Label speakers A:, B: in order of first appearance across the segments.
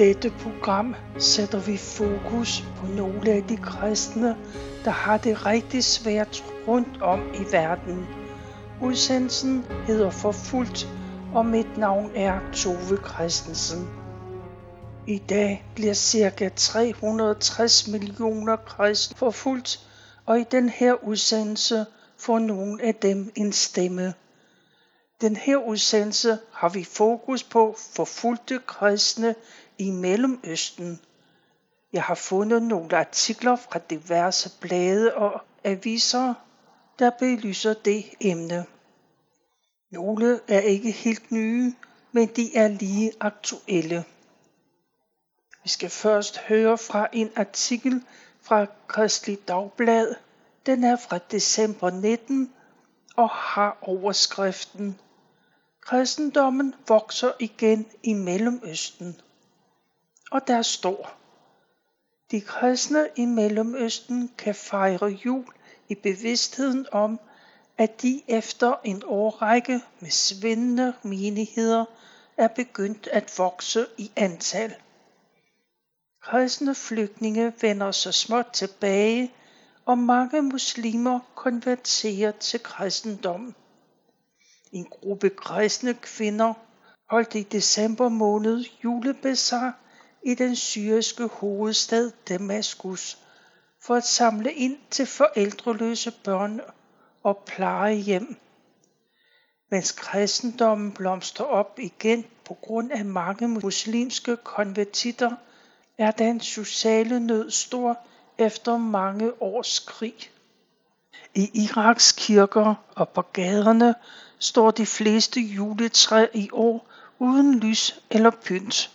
A: dette program sætter vi fokus på nogle af de kristne, der har det rigtig svært rundt om i verden. Udsendelsen hedder Forfuldt, og mit navn er Tove Christensen. I dag bliver ca. 360 millioner kristne forfulgt, og i den her udsendelse får nogle af dem en stemme. Den her udsendelse har vi fokus på forfulgte kristne i Mellemøsten. Jeg har fundet nogle artikler fra diverse blade og aviser, der belyser det emne. Nogle er ikke helt nye, men de er lige aktuelle. Vi skal først høre fra en artikel fra Kristelig Dagblad. Den er fra december 19 og har overskriften Kristendommen vokser igen i Mellemøsten. Og der står, de kristne i Mellemøsten kan fejre jul i bevidstheden om, at de efter en årrække med svindende menigheder er begyndt at vokse i antal. Kristne flygtninge vender så småt tilbage, og mange muslimer konverterer til kristendommen. En gruppe kristne kvinder holdt i december måned julebesar i den syriske hovedstad Damaskus for at samle ind til forældreløse børn og plejehjem. Mens kristendommen blomstrer op igen på grund af mange muslimske konvertitter, er den sociale nød stor efter mange års krig. I Iraks kirker og på gaderne står de fleste juletræ i år uden lys eller pynt.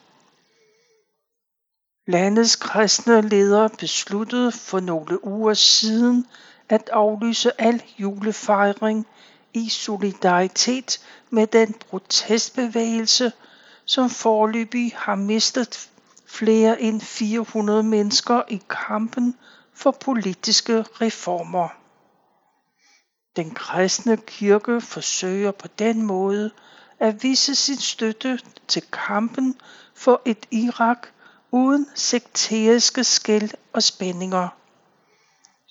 A: Landets kristne ledere besluttede for nogle uger siden at aflyse al julefejring i solidaritet med den protestbevægelse, som forløbig har mistet flere end 400 mennesker i kampen for politiske reformer. Den kristne kirke forsøger på den måde at vise sin støtte til kampen for et Irak uden sekteriske skæld og spændinger.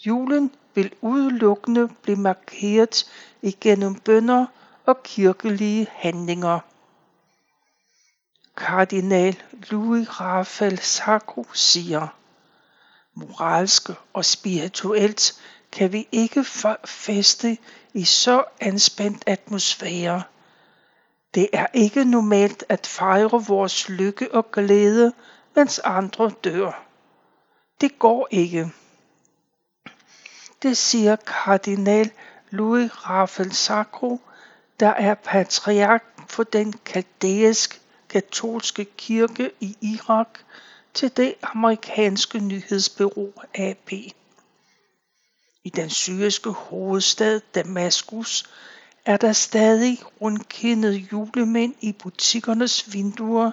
A: Julen vil udelukkende blive markeret igennem bønder og kirkelige handlinger. Kardinal Louis Raphael Sacco siger, moralsk og spirituelt kan vi ikke feste i så anspændt atmosfære. Det er ikke normalt at fejre vores lykke og glæde, mens andre dør. Det går ikke. Det siger kardinal Louis Raphael Sacro, der er patriark for den kaldæisk katolske kirke i Irak til det amerikanske nyhedsbureau AP. I den syriske hovedstad Damaskus er der stadig rundkendede julemænd i butikkernes vinduer,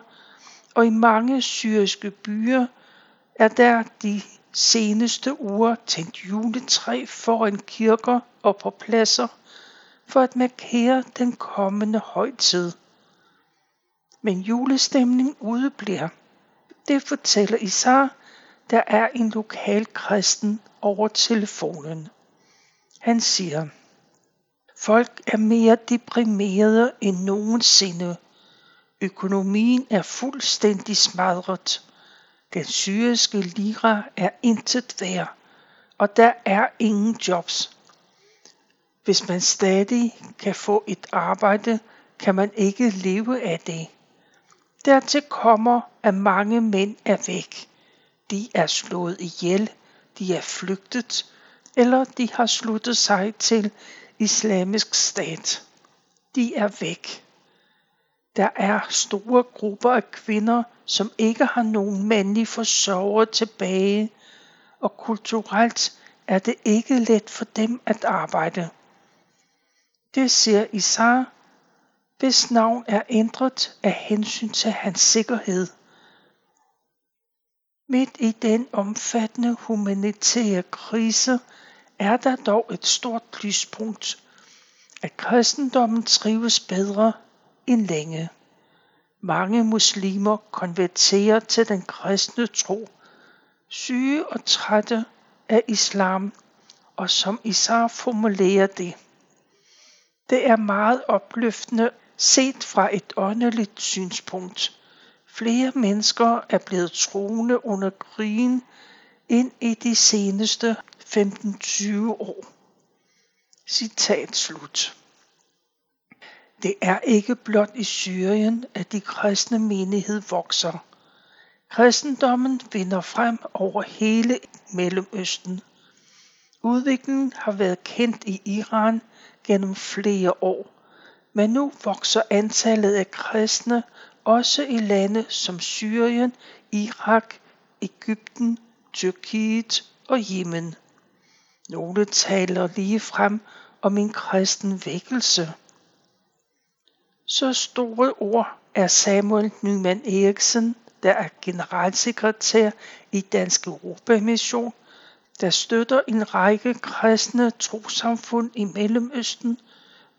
A: og i mange syriske byer er der de seneste uger tændt juletræ foran kirker og på pladser for at markere den kommende højtid. Men julestemning udebliver. Det fortæller Isar, der er en lokal kristen over telefonen. Han siger, folk er mere deprimerede end nogensinde. Økonomien er fuldstændig smadret. Den syriske lira er intet værd, og der er ingen jobs. Hvis man stadig kan få et arbejde, kan man ikke leve af det. Dertil kommer, at mange mænd er væk. De er slået ihjel, de er flygtet, eller de har sluttet sig til islamisk stat. De er væk. Der er store grupper af kvinder, som ikke har nogen mandlige forsørger tilbage, og kulturelt er det ikke let for dem at arbejde. Det ser Isar, hvis navn er ændret af hensyn til hans sikkerhed. Midt i den omfattende humanitære krise er der dog et stort lyspunkt, at kristendommen trives bedre end længe. Mange muslimer konverterer til den kristne tro, syge og trætte af islam, og som Isar formulerer det. Det er meget opløftende set fra et åndeligt synspunkt. Flere mennesker er blevet troende under krigen ind i de seneste 15-20 år. Citat slut. Det er ikke blot i Syrien, at de kristne menighed vokser. Kristendommen vinder frem over hele Mellemøsten. Udviklingen har været kendt i Iran gennem flere år, men nu vokser antallet af kristne også i lande som Syrien, Irak, Ægypten, Tyrkiet og Yemen. Nogle taler lige frem om en kristen vækkelse. Så store ord er Samuel Nyman Eriksen, der er generalsekretær i Dansk Europamission, der støtter en række kristne trosamfund i Mellemøsten,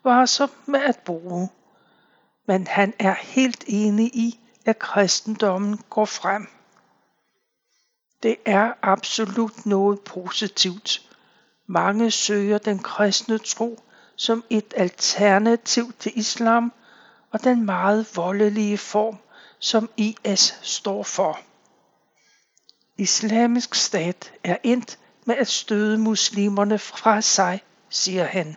A: var så med at bruge. Men han er helt enig i, at kristendommen går frem. Det er absolut noget positivt. Mange søger den kristne tro som et alternativ til islam og den meget voldelige form, som IS står for. Islamisk stat er endt med at støde muslimerne fra sig, siger han.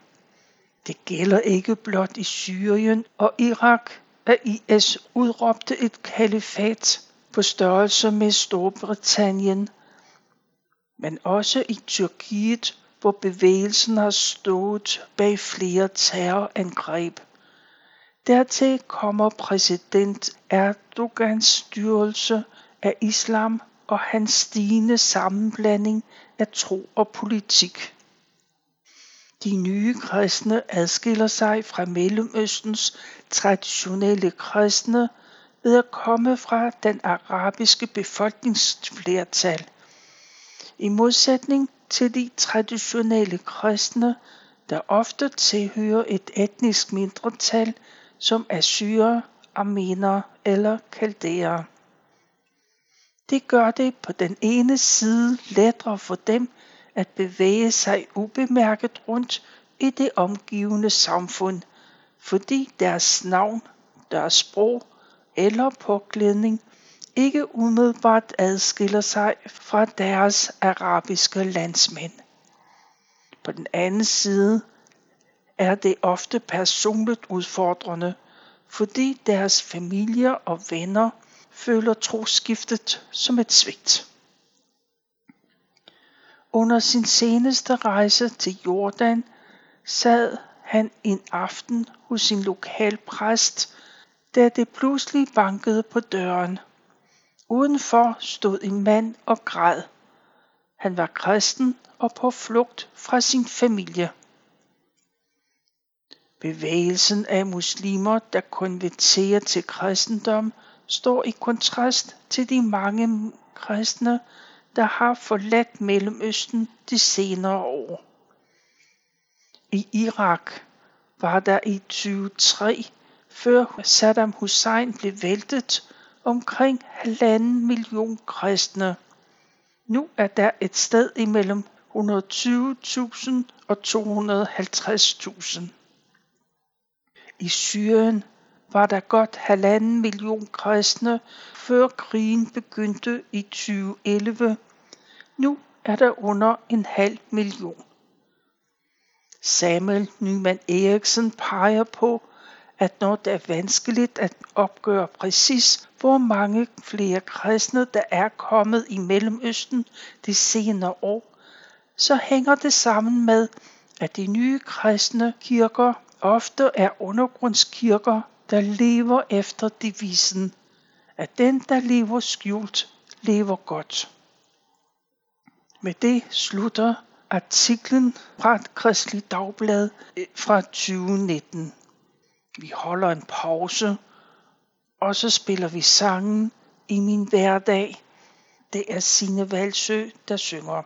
A: Det gælder ikke blot i Syrien og Irak, at IS udråbte et kalifat på størrelse med Storbritannien, men også i Tyrkiet, hvor bevægelsen har stået bag flere terrorangreb. Dertil kommer præsident Erdogans styrelse af islam og hans stigende sammenblanding af tro og politik. De nye kristne adskiller sig fra Mellemøstens traditionelle kristne ved at komme fra den arabiske befolkningsflertal. I modsætning til de traditionelle kristne, der ofte tilhører et etnisk mindretal, som assyrer, armener eller kaldærer. Det gør det på den ene side lettere for dem at bevæge sig ubemærket rundt i det omgivende samfund, fordi deres navn, deres sprog eller påklædning ikke umiddelbart adskiller sig fra deres arabiske landsmænd. På den anden side er det ofte personligt udfordrende, fordi deres familier og venner føler troskiftet som et svigt. Under sin seneste rejse til Jordan sad han en aften hos sin lokal præst, da det pludselig bankede på døren. Udenfor stod en mand og græd. Han var kristen og på flugt fra sin familie. Bevægelsen af muslimer, der konverterer til kristendom, står i kontrast til de mange kristne, der har forladt Mellemøsten de senere år. I Irak var der i 2003, før Saddam Hussein blev væltet, omkring halvanden million kristne. Nu er der et sted imellem 120.000 og 250.000. I Syrien var der godt halvanden million kristne, før krigen begyndte i 2011. Nu er der under en halv million. Samuel Nyman Eriksen peger på, at når det er vanskeligt at opgøre præcis, hvor mange flere kristne der er kommet i Mellemøsten de senere år, så hænger det sammen med, at de nye kristne kirker ofte er undergrundskirker, der lever efter devisen, at den, der lever skjult, lever godt. Med det slutter artiklen fra et kristeligt dagblad øh, fra 2019. Vi holder en pause, og så spiller vi sangen i min hverdag. Det er Sine Valsø, der synger.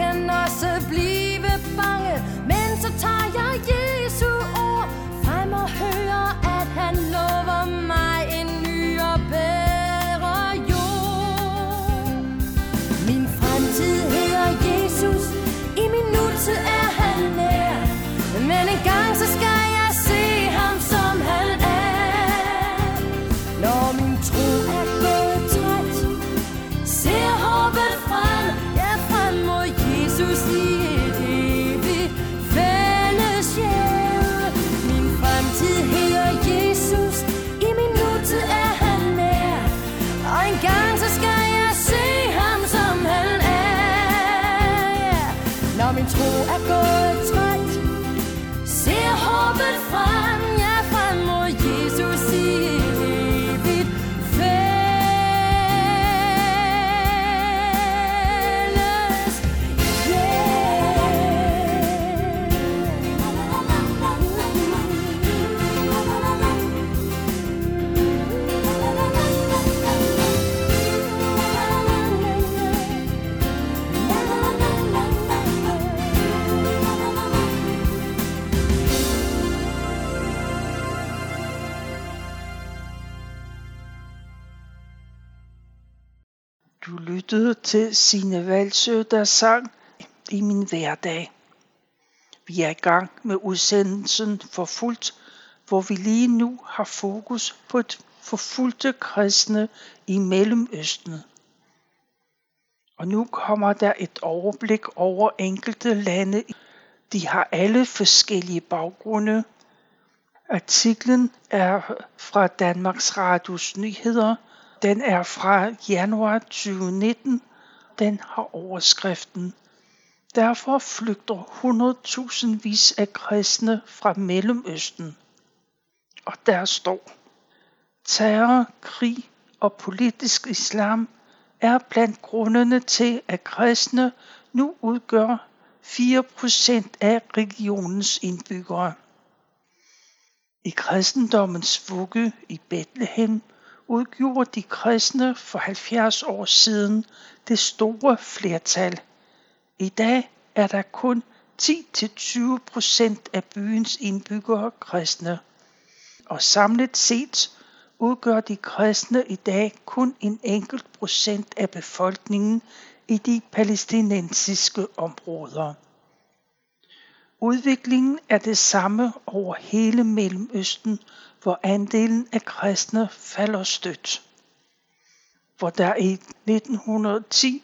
B: Kan også blive bange Men så tager jeg hjem.
A: Du lyttede til Sine Valsø, der sang i min hverdag. Vi er i gang med udsendelsen for fuldt, hvor vi lige nu har fokus på et forfulgte kristne i Mellemøsten. Og nu kommer der et overblik over enkelte lande. De har alle forskellige baggrunde. Artiklen er fra Danmarks Radios Nyheder. Den er fra januar 2019. Den har overskriften. Derfor flygter 100.000 vis af kristne fra Mellemøsten. Og der står, terror, krig og politisk islam er blandt grundene til, at kristne nu udgør 4% af regionens indbyggere. I kristendommens vugge i Bethlehem udgjorde de kristne for 70 år siden det store flertal. I dag er der kun 10-20 procent af byens indbyggere kristne. Og samlet set udgør de kristne i dag kun en enkelt procent af befolkningen i de palæstinensiske områder. Udviklingen er det samme over hele Mellemøsten, hvor andelen af kristne falder stødt. Hvor der i 1910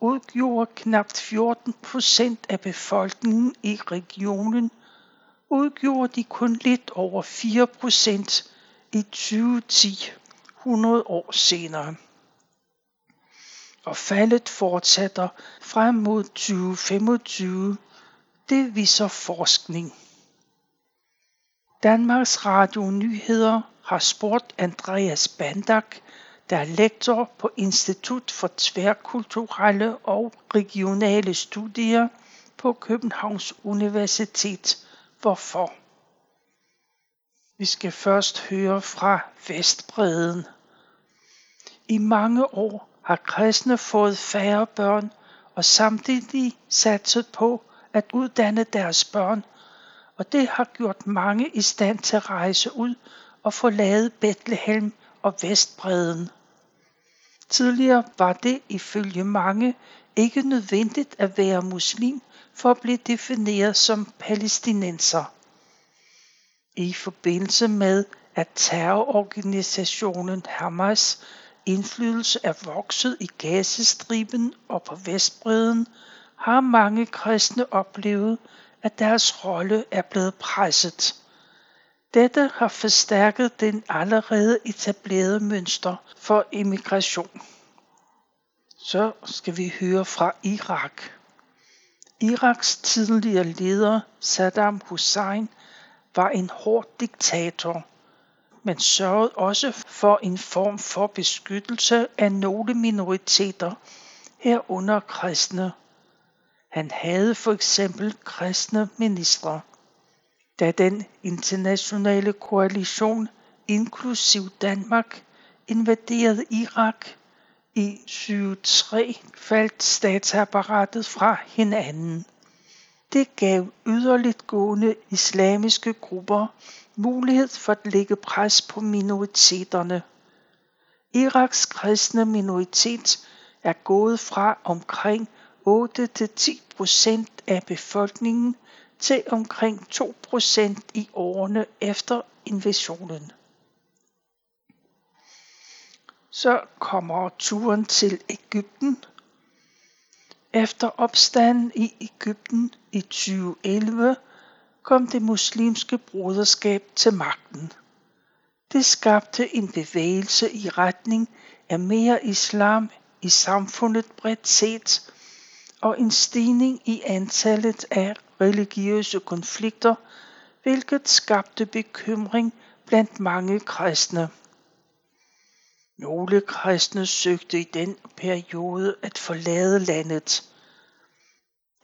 A: udgjorde knap 14 procent af befolkningen i regionen, udgjorde de kun lidt over 4 procent i 2010, 100 år senere. Og faldet fortsætter frem mod 2025. Det viser forskning. Danmarks Radio Nyheder har spurgt Andreas Bandak, der er lektor på Institut for Tværkulturelle og Regionale Studier på Københavns Universitet. Hvorfor? Vi skal først høre fra Vestbreden. I mange år har kristne fået færre børn og samtidig satset på at uddanne deres børn, og det har gjort mange i stand til at rejse ud og forlade Bethlehem og Vestbreden. Tidligere var det ifølge mange ikke nødvendigt at være muslim for at blive defineret som palæstinenser. I forbindelse med at terrororganisationen Hamas indflydelse er vokset i Gazastriben og på Vestbreden, har mange kristne oplevet, at deres rolle er blevet presset. Dette har forstærket den allerede etablerede mønster for immigration. Så skal vi høre fra Irak. Iraks tidligere leder Saddam Hussein var en hård diktator, men sørgede også for en form for beskyttelse af nogle minoriteter, herunder kristne. Han havde for eksempel kristne ministre. Da den internationale koalition, inklusiv Danmark, invaderede Irak i 2003, faldt statsapparatet fra hinanden. Det gav yderligt gående islamiske grupper mulighed for at lægge pres på minoriteterne. Iraks kristne minoritet er gået fra omkring 8-10 procent af befolkningen til omkring 2 procent i årene efter invasionen. Så kommer turen til Ægypten. Efter opstanden i Ægypten i 2011 kom det muslimske broderskab til magten. Det skabte en bevægelse i retning af mere islam i samfundet bredt set, og en stigning i antallet af religiøse konflikter, hvilket skabte bekymring blandt mange kristne. Nogle kristne søgte i den periode at forlade landet.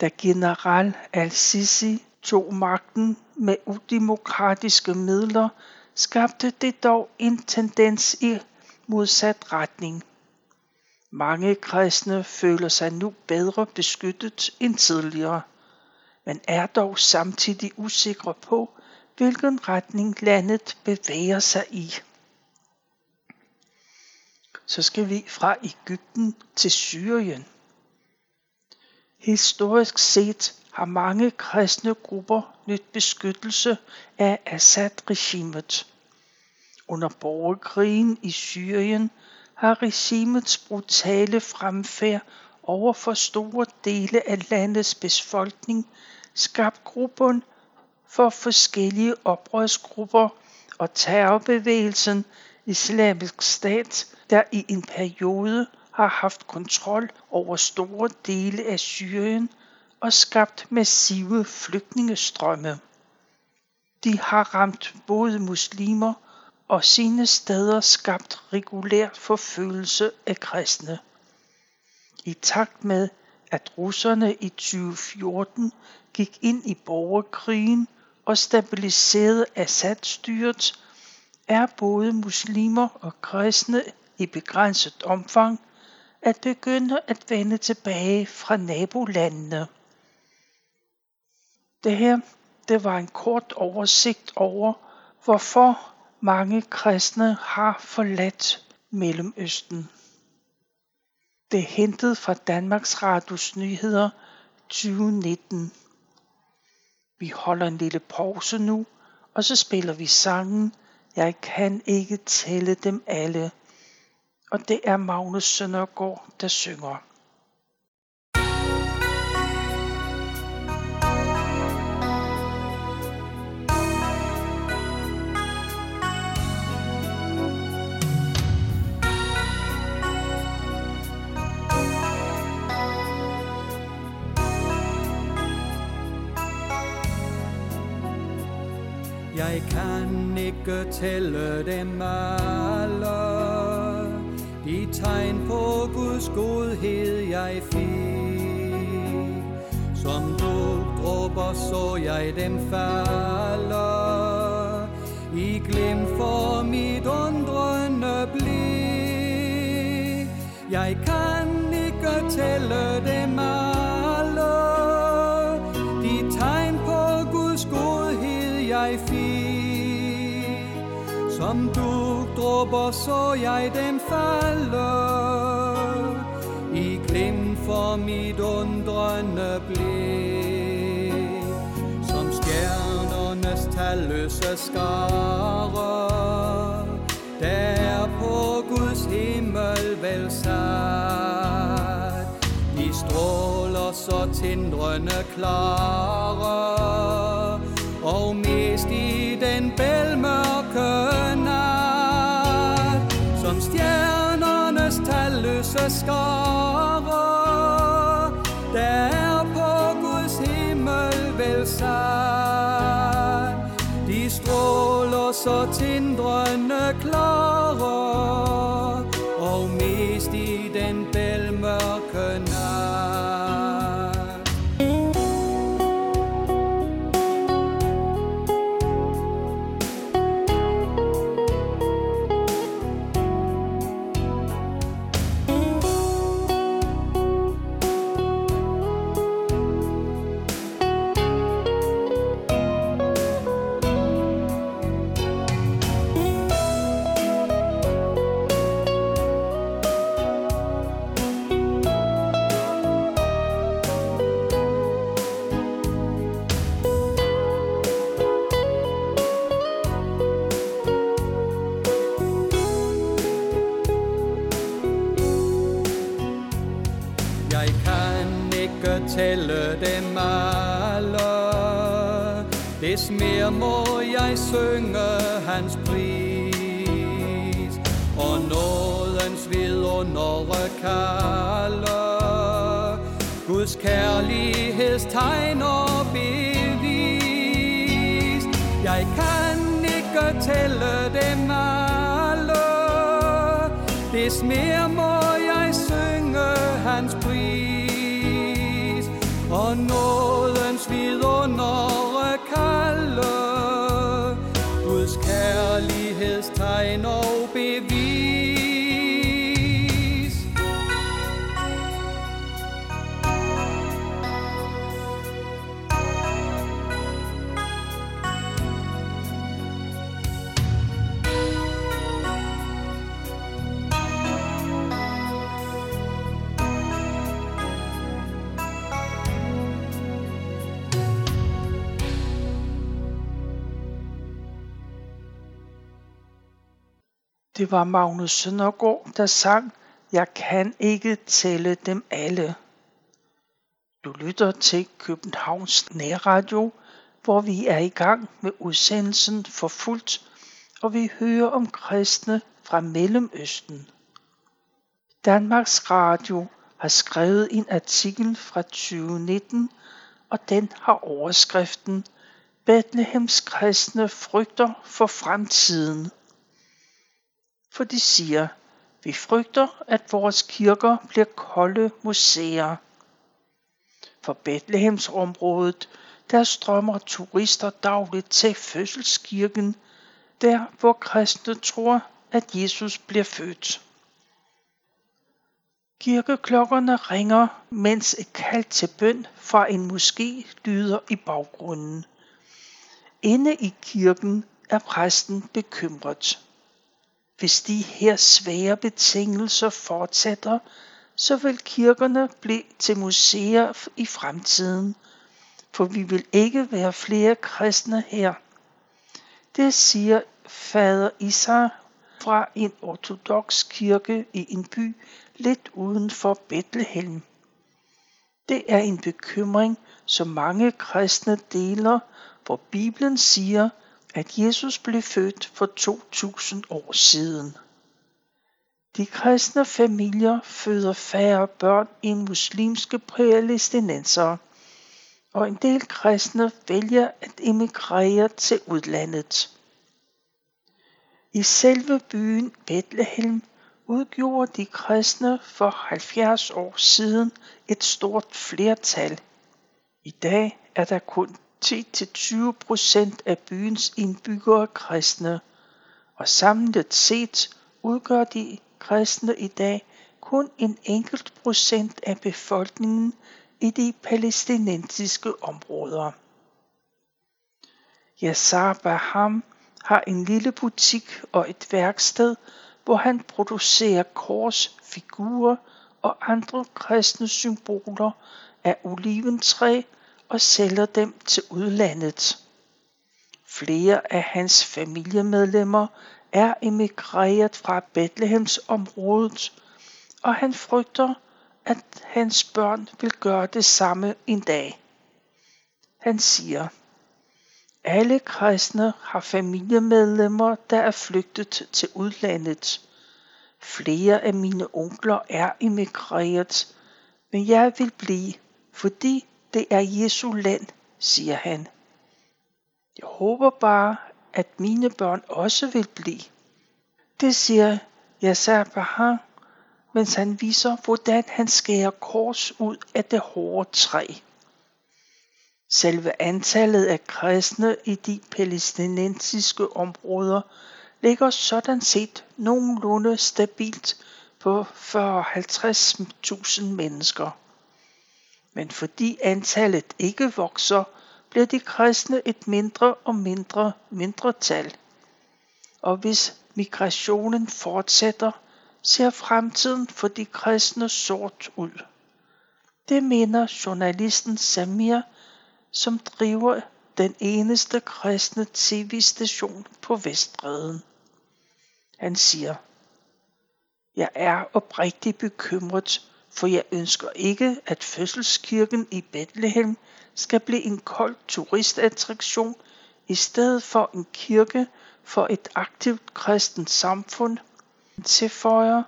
A: Da general al-Sisi tog magten med udemokratiske midler, skabte det dog en tendens i modsat retning. Mange kristne føler sig nu bedre beskyttet end tidligere, men er dog samtidig usikre på, hvilken retning landet bevæger sig i. Så skal vi fra Ægypten til Syrien. Historisk set har mange kristne grupper nyt beskyttelse af Assad-regimet. Under borgerkrigen i Syrien har regimets brutale fremfærd over for store dele af landets befolkning skabt grupper for forskellige oprørsgrupper og terrorbevægelsen Islamisk Stat, der i en periode har haft kontrol over store dele af Syrien og skabt massive flygtningestrømme. De har ramt både muslimer og sine steder skabt regulær forfølgelse af kristne. I takt med, at russerne i 2014 gik ind i borgerkrigen og stabiliserede Assad-styret, er både muslimer og kristne i begrænset omfang at begynde at vende tilbage fra nabolandene. Det her, det var en kort oversigt over, hvorfor mange kristne har forladt Mellemøsten. Det er hentet fra Danmarks Radios Nyheder 2019. Vi holder en lille pause nu, og så spiller vi sangen Jeg kan ikke tælle dem alle. Og det er Magnus Søndergaard, der synger.
C: Kan ikke tælle dem alle De tegn på Guds godhed jeg fik. Som du dråber så jeg dem falde I glem for mit undrende blik. Jeg kan ikke tælle dem Som du dråber så jeg dem falde I glem for mit undrende blik. Som stjernernes talløse skare. Der på Guds himmel velsat. De stråler så tindrende klare. Og mest i den bælmørke elskere, Der er på Guds himmel velsagt. De stråler så tindrende klar. esse meu amor kærlighedstegn og
A: var Magnus Søndergaard, der sang Jeg kan ikke tælle dem alle. Du lytter til Københavns Nærradio, hvor vi er i gang med udsendelsen for fuldt, og vi hører om kristne fra Mellemøsten. Danmarks Radio har skrevet en artikel fra 2019, og den har overskriften Bethlehems kristne frygter for fremtiden. For de siger, vi frygter, at vores kirker bliver kolde museer. For Bethlehemsområdet, der strømmer turister dagligt til fødselskirken, der hvor kristne tror, at Jesus bliver født. Kirkeklokkerne ringer, mens et kald til bøn fra en moské lyder i baggrunden. Inde i kirken er præsten bekymret. Hvis de her svære betingelser fortsætter, så vil kirkerne blive til museer i fremtiden, for vi vil ikke være flere kristne her. Det siger fader Isar fra en ortodox kirke i en by lidt uden for Bethlehem. Det er en bekymring, som mange kristne deler, hvor Bibelen siger, at Jesus blev født for 2000 år siden. De kristne familier føder færre børn end muslimske palæstinensere, og en del kristne vælger at emigrere til udlandet. I selve byen Bethlehem udgjorde de kristne for 70 år siden et stort flertal. I dag er der kun 10-20 procent af byens indbyggere kristne, og samlet set udgør de kristne i dag kun en enkelt procent af befolkningen i de palæstinensiske områder. Yasser Baham har en lille butik og et værksted, hvor han producerer kors, figurer og andre kristne symboler af oliventræ og sælger dem til udlandet. Flere af hans familiemedlemmer er emigreret fra Bethlehems området, og han frygter, at hans børn vil gøre det samme en dag. Han siger, alle kristne har familiemedlemmer, der er flygtet til udlandet. Flere af mine onkler er emigreret, men jeg vil blive, fordi det er Jesu land, siger han. Jeg håber bare, at mine børn også vil blive. Det siger Yasser Bahar, mens han viser, hvordan han skærer kors ud af det hårde træ. Selve antallet af kristne i de palæstinensiske områder ligger sådan set nogenlunde stabilt på 40-50.000 mennesker. Men fordi antallet ikke vokser, bliver de kristne et mindre og mindre mindretal. Og hvis migrationen fortsætter, ser fremtiden for de kristne sort ud. Det mener journalisten Samir som driver den eneste kristne tv-station på Vestbreden. Han siger, Jeg er oprigtigt bekymret, for jeg ønsker ikke, at fødselskirken i Bethlehem skal blive en kold turistattraktion i stedet for en kirke for et aktivt kristent samfund. Han tilføjer,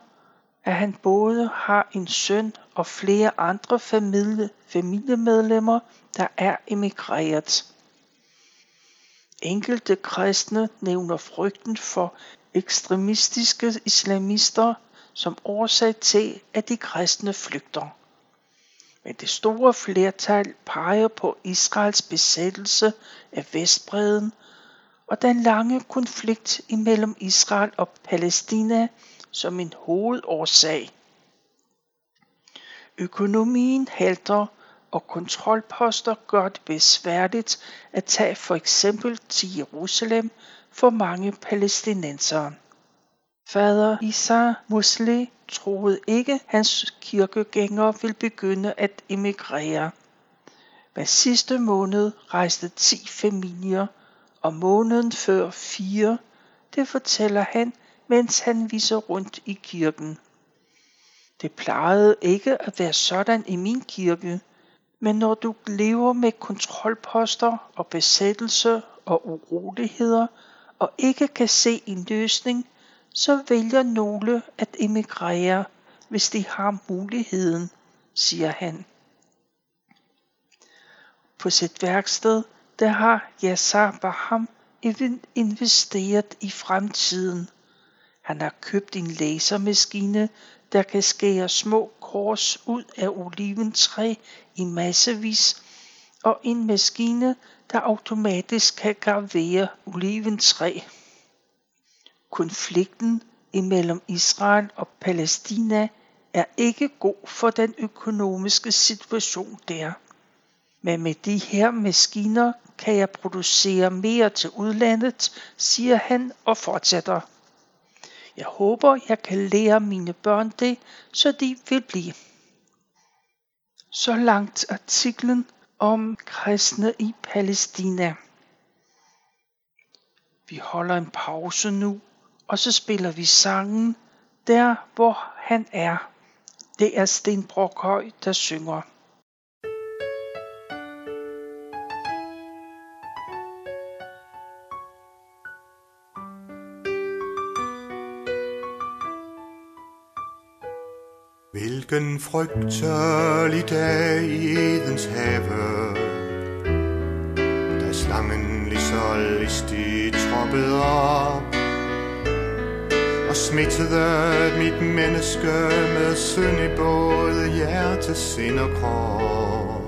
A: at han både har en søn og flere andre familie, familiemedlemmer, der er emigreret. Enkelte kristne nævner frygten for ekstremistiske islamister som årsag til, at de kristne flygter. Men det store flertal peger på Israels besættelse af Vestbreden og den lange konflikt imellem Israel og Palæstina som en hovedårsag. Økonomien halter, og kontrolposter gør det besværligt at tage for eksempel til Jerusalem for mange palæstinensere. Fader Isa Musli troede ikke, hans kirkegængere ville begynde at emigrere. Men sidste måned rejste 10 familier, og måneden før fire, det fortæller han, mens han viser rundt i kirken. Det plejede ikke at være sådan i min kirke, men når du lever med kontrolposter og besættelse og uroligheder og ikke kan se en løsning, så vælger nogle at emigrere, hvis de har muligheden, siger han. På sit værksted, der har Yasser Baham investeret i fremtiden. Han har købt en lasermaskine, der kan skære små kors ud af oliventræ i massevis, og en maskine, der automatisk kan gravere oliventræ. Konflikten imellem Israel og Palæstina er ikke god for den økonomiske situation der. Men med de her maskiner kan jeg producere mere til udlandet, siger han og fortsætter. Jeg håber, jeg kan lære mine børn det, så de vil blive. Så langt artiklen om kristne i Palæstina. Vi holder en pause nu, og så spiller vi sangen der, hvor han er. Det er Sten Brokhøj, der synger.
D: Hvilken frygtelig dag i Edens have, da slangen lige så listigt troppede op og smittede mit menneske med synd i både hjerte, sind og krop.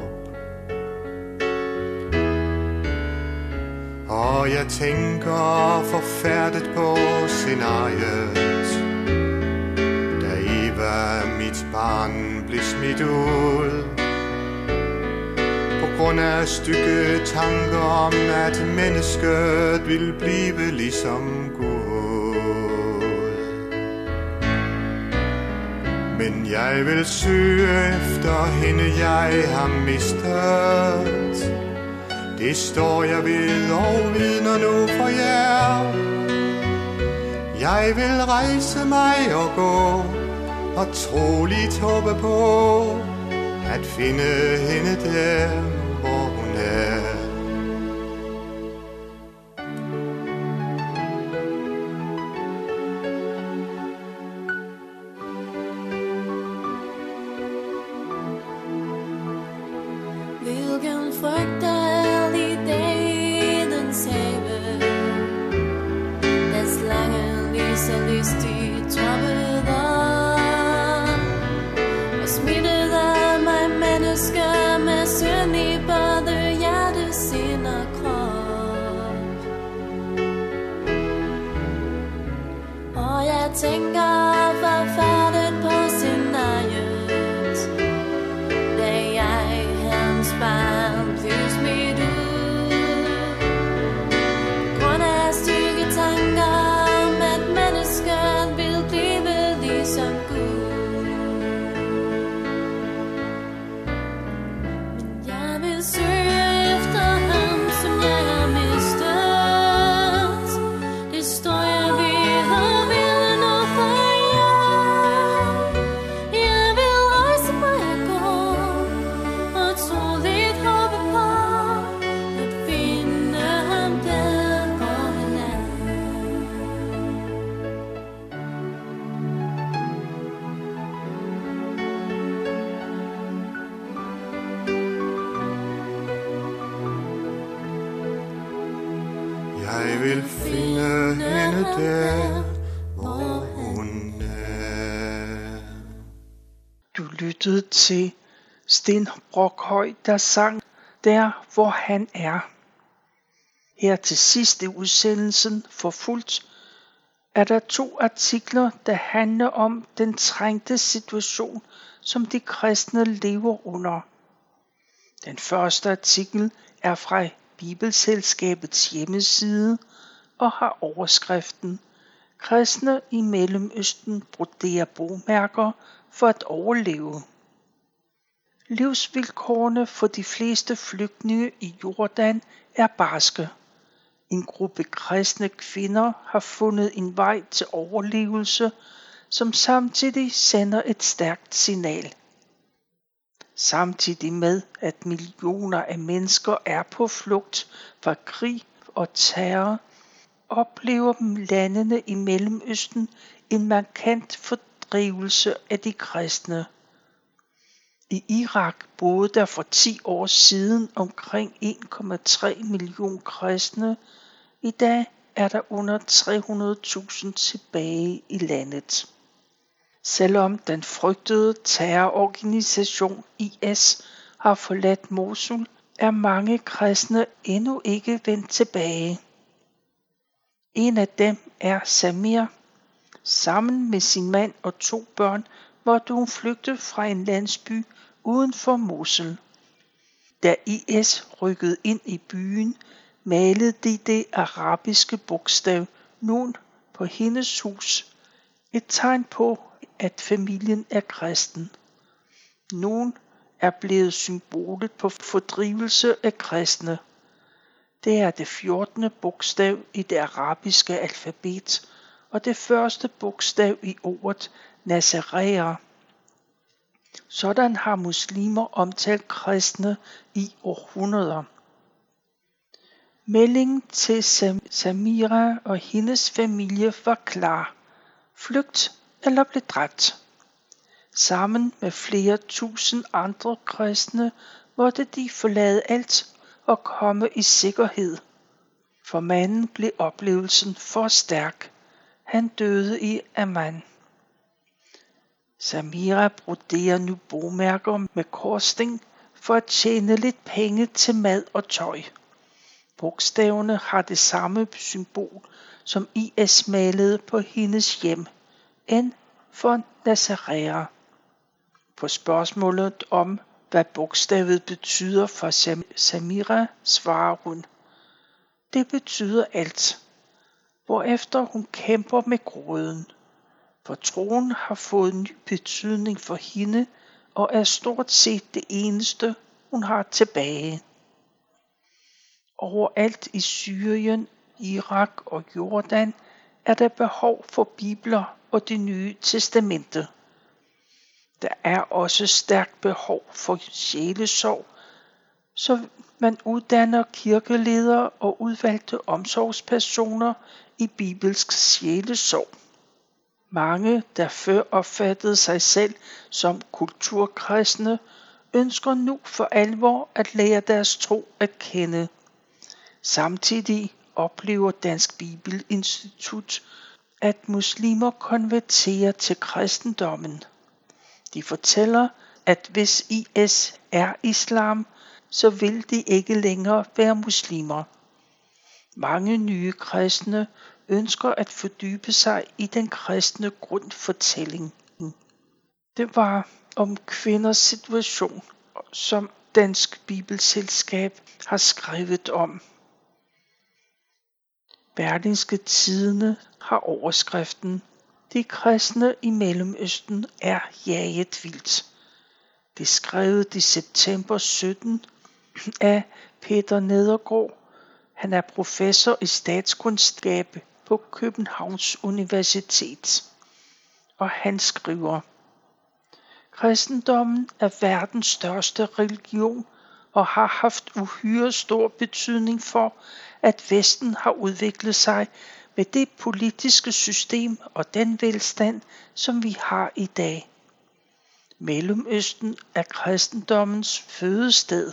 D: Og jeg tænker forfærdet på scenariet, da Eva, mit barn, blev smidt ud. På grund af stykke tanker om, at mennesket vil blive ligesom Men jeg vil søge efter hende, jeg har mistet. Det står jeg ved og vidner nu for jer. Jeg vil rejse mig og gå og troligt håbe på at finde hende der,
B: Hvilken frygt der er i dagens have Da slangen lige så listigt troppede Og
D: hende hvor hun er.
A: Du lyttede til Sten Brokhøj, der sang Der, hvor han er. Her til sidst i udsendelsen for fuldt er der to artikler, der handler om den trængte situation, som de kristne lever under. Den første artikel er fra Bibelselskabets hjemmeside og har overskriften Kristne i Mellemøsten broderer bomærker for at overleve. Livsvilkårene for de fleste flygtninge i Jordan er barske. En gruppe kristne kvinder har fundet en vej til overlevelse, som samtidig sender et stærkt signal. Samtidig med, at millioner af mennesker er på flugt fra krig og terror, oplever landene i Mellemøsten en markant fordrivelse af de kristne. I Irak boede der for 10 år siden omkring 1,3 millioner kristne. I dag er der under 300.000 tilbage i landet. Selvom den frygtede terrororganisation IS har forladt Mosul, er mange kristne endnu ikke vendt tilbage. En af dem er Samir. Sammen med sin mand og to børn måtte hun flygte fra en landsby uden for Mosul. Da IS rykkede ind i byen, malede de det arabiske bogstav Nun på hendes hus. Et tegn på, at familien er kristen. Nun er blevet symbolet på fordrivelse af kristne. Det er det 14. bogstav i det arabiske alfabet og det første bogstav i ordet Nazaræer. Sådan har muslimer omtalt kristne i århundreder. Meldingen til Samira og hendes familie var klar. Flygt eller blev dræbt. Sammen med flere tusind andre kristne måtte de forlade alt og komme i sikkerhed. For manden blev oplevelsen for stærk. han døde i Amman. Samira broderer nu bogmærker med korsting for at tjene lidt penge til mad og tøj. Bogstaverne har det samme symbol, som IS malede på hendes hjem, end for Nazaræer. På spørgsmålet om, hvad bogstavet betyder for Samira, svarer hun. Det betyder alt. Hvorefter hun kæmper med gråden. For troen har fået ny betydning for hende og er stort set det eneste, hun har tilbage. Overalt i Syrien, Irak og Jordan er der behov for bibler og det nye testamente. Der er også stærkt behov for sjælesorg, så man uddanner kirkeledere og udvalgte omsorgspersoner i bibelsk sjælesorg. Mange, der før opfattede sig selv som kulturkristne, ønsker nu for alvor at lære deres tro at kende. Samtidig oplever Dansk Bibelinstitut, at muslimer konverterer til kristendommen. De fortæller, at hvis IS er islam, så vil de ikke længere være muslimer. Mange nye kristne ønsker at fordybe sig i den kristne grundfortælling. Det var om kvinders situation, som Dansk Bibelselskab har skrevet om. Berlingske Tidene har overskriften de kristne i Mellemøsten er jaget vildt. Det skrev skrevet i september 17 af Peter Nedergaard. Han er professor i statskundskab på Københavns Universitet. Og han skriver, Kristendommen er verdens største religion og har haft uhyre stor betydning for, at Vesten har udviklet sig med det politiske system og den velstand, som vi har i dag. Mellemøsten er kristendommens fødested.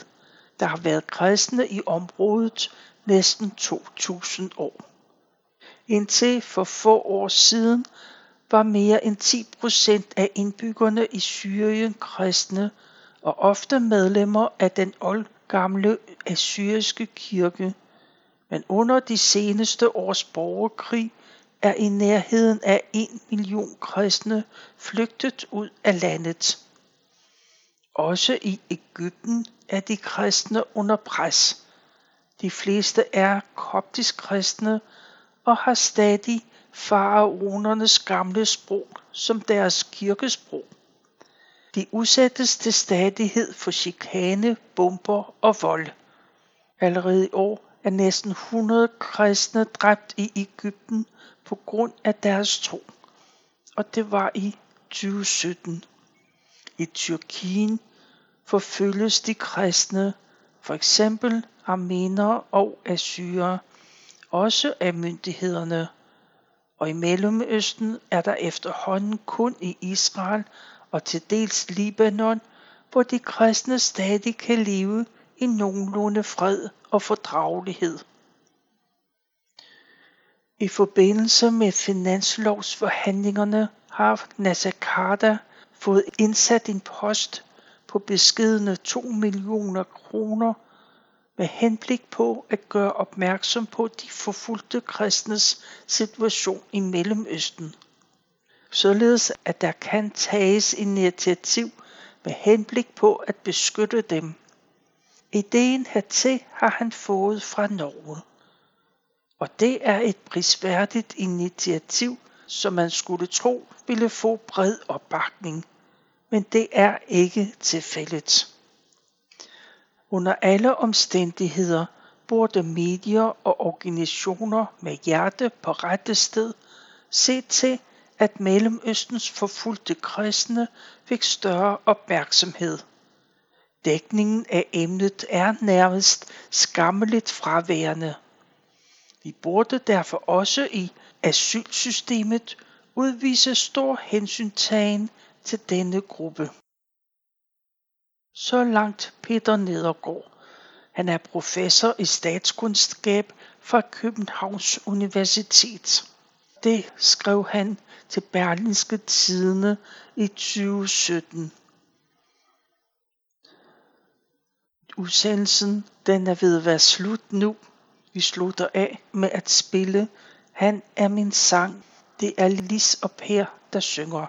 A: Der har været kristne i området næsten 2000 år. Indtil for få år siden var mere end 10 procent af indbyggerne i Syrien kristne og ofte medlemmer af den oldgamle assyriske kirke. Men under de seneste års borgerkrig er i nærheden af en million kristne flygtet ud af landet. Også i Ægypten er de kristne under pres. De fleste er koptisk kristne og har stadig faraonernes gamle sprog som deres kirkesprog. De udsættes til stadighed for chikane, bomber og vold. Allerede i år er næsten 100 kristne dræbt i Ægypten på grund af deres tro. Og det var i 2017. I Tyrkien forfølges de kristne, for eksempel armenere og assyrer, også af myndighederne. Og i Mellemøsten er der efterhånden kun i Israel og til dels Libanon, hvor de kristne stadig kan leve i nogenlunde fred og fordragelighed. I forbindelse med finanslovsforhandlingerne har Nasser fået indsat en post på beskedende 2 millioner kroner med henblik på at gøre opmærksom på de forfulgte kristnes situation i Mellemøsten. Således at der kan tages initiativ med henblik på at beskytte dem. Ideen hertil har han fået fra Norge. Og det er et prisværdigt initiativ, som man skulle tro ville få bred opbakning. Men det er ikke tilfældet. Under alle omstændigheder burde medier og organisationer med hjerte på rette sted se til, at Mellemøstens forfulgte kristne fik større opmærksomhed. Dækningen af emnet er nærmest skammeligt fraværende. Vi burde derfor også i asylsystemet udvise stor hensyntagen til denne gruppe. Så langt Peter Nedergaard. Han er professor i statskundskab fra Københavns Universitet. Det skrev han til Berlinske Tidene i 2017. Udsendelsen den er ved at være slut nu. Vi slutter af med at spille Han er min sang. Det er Lis og Per, der synger.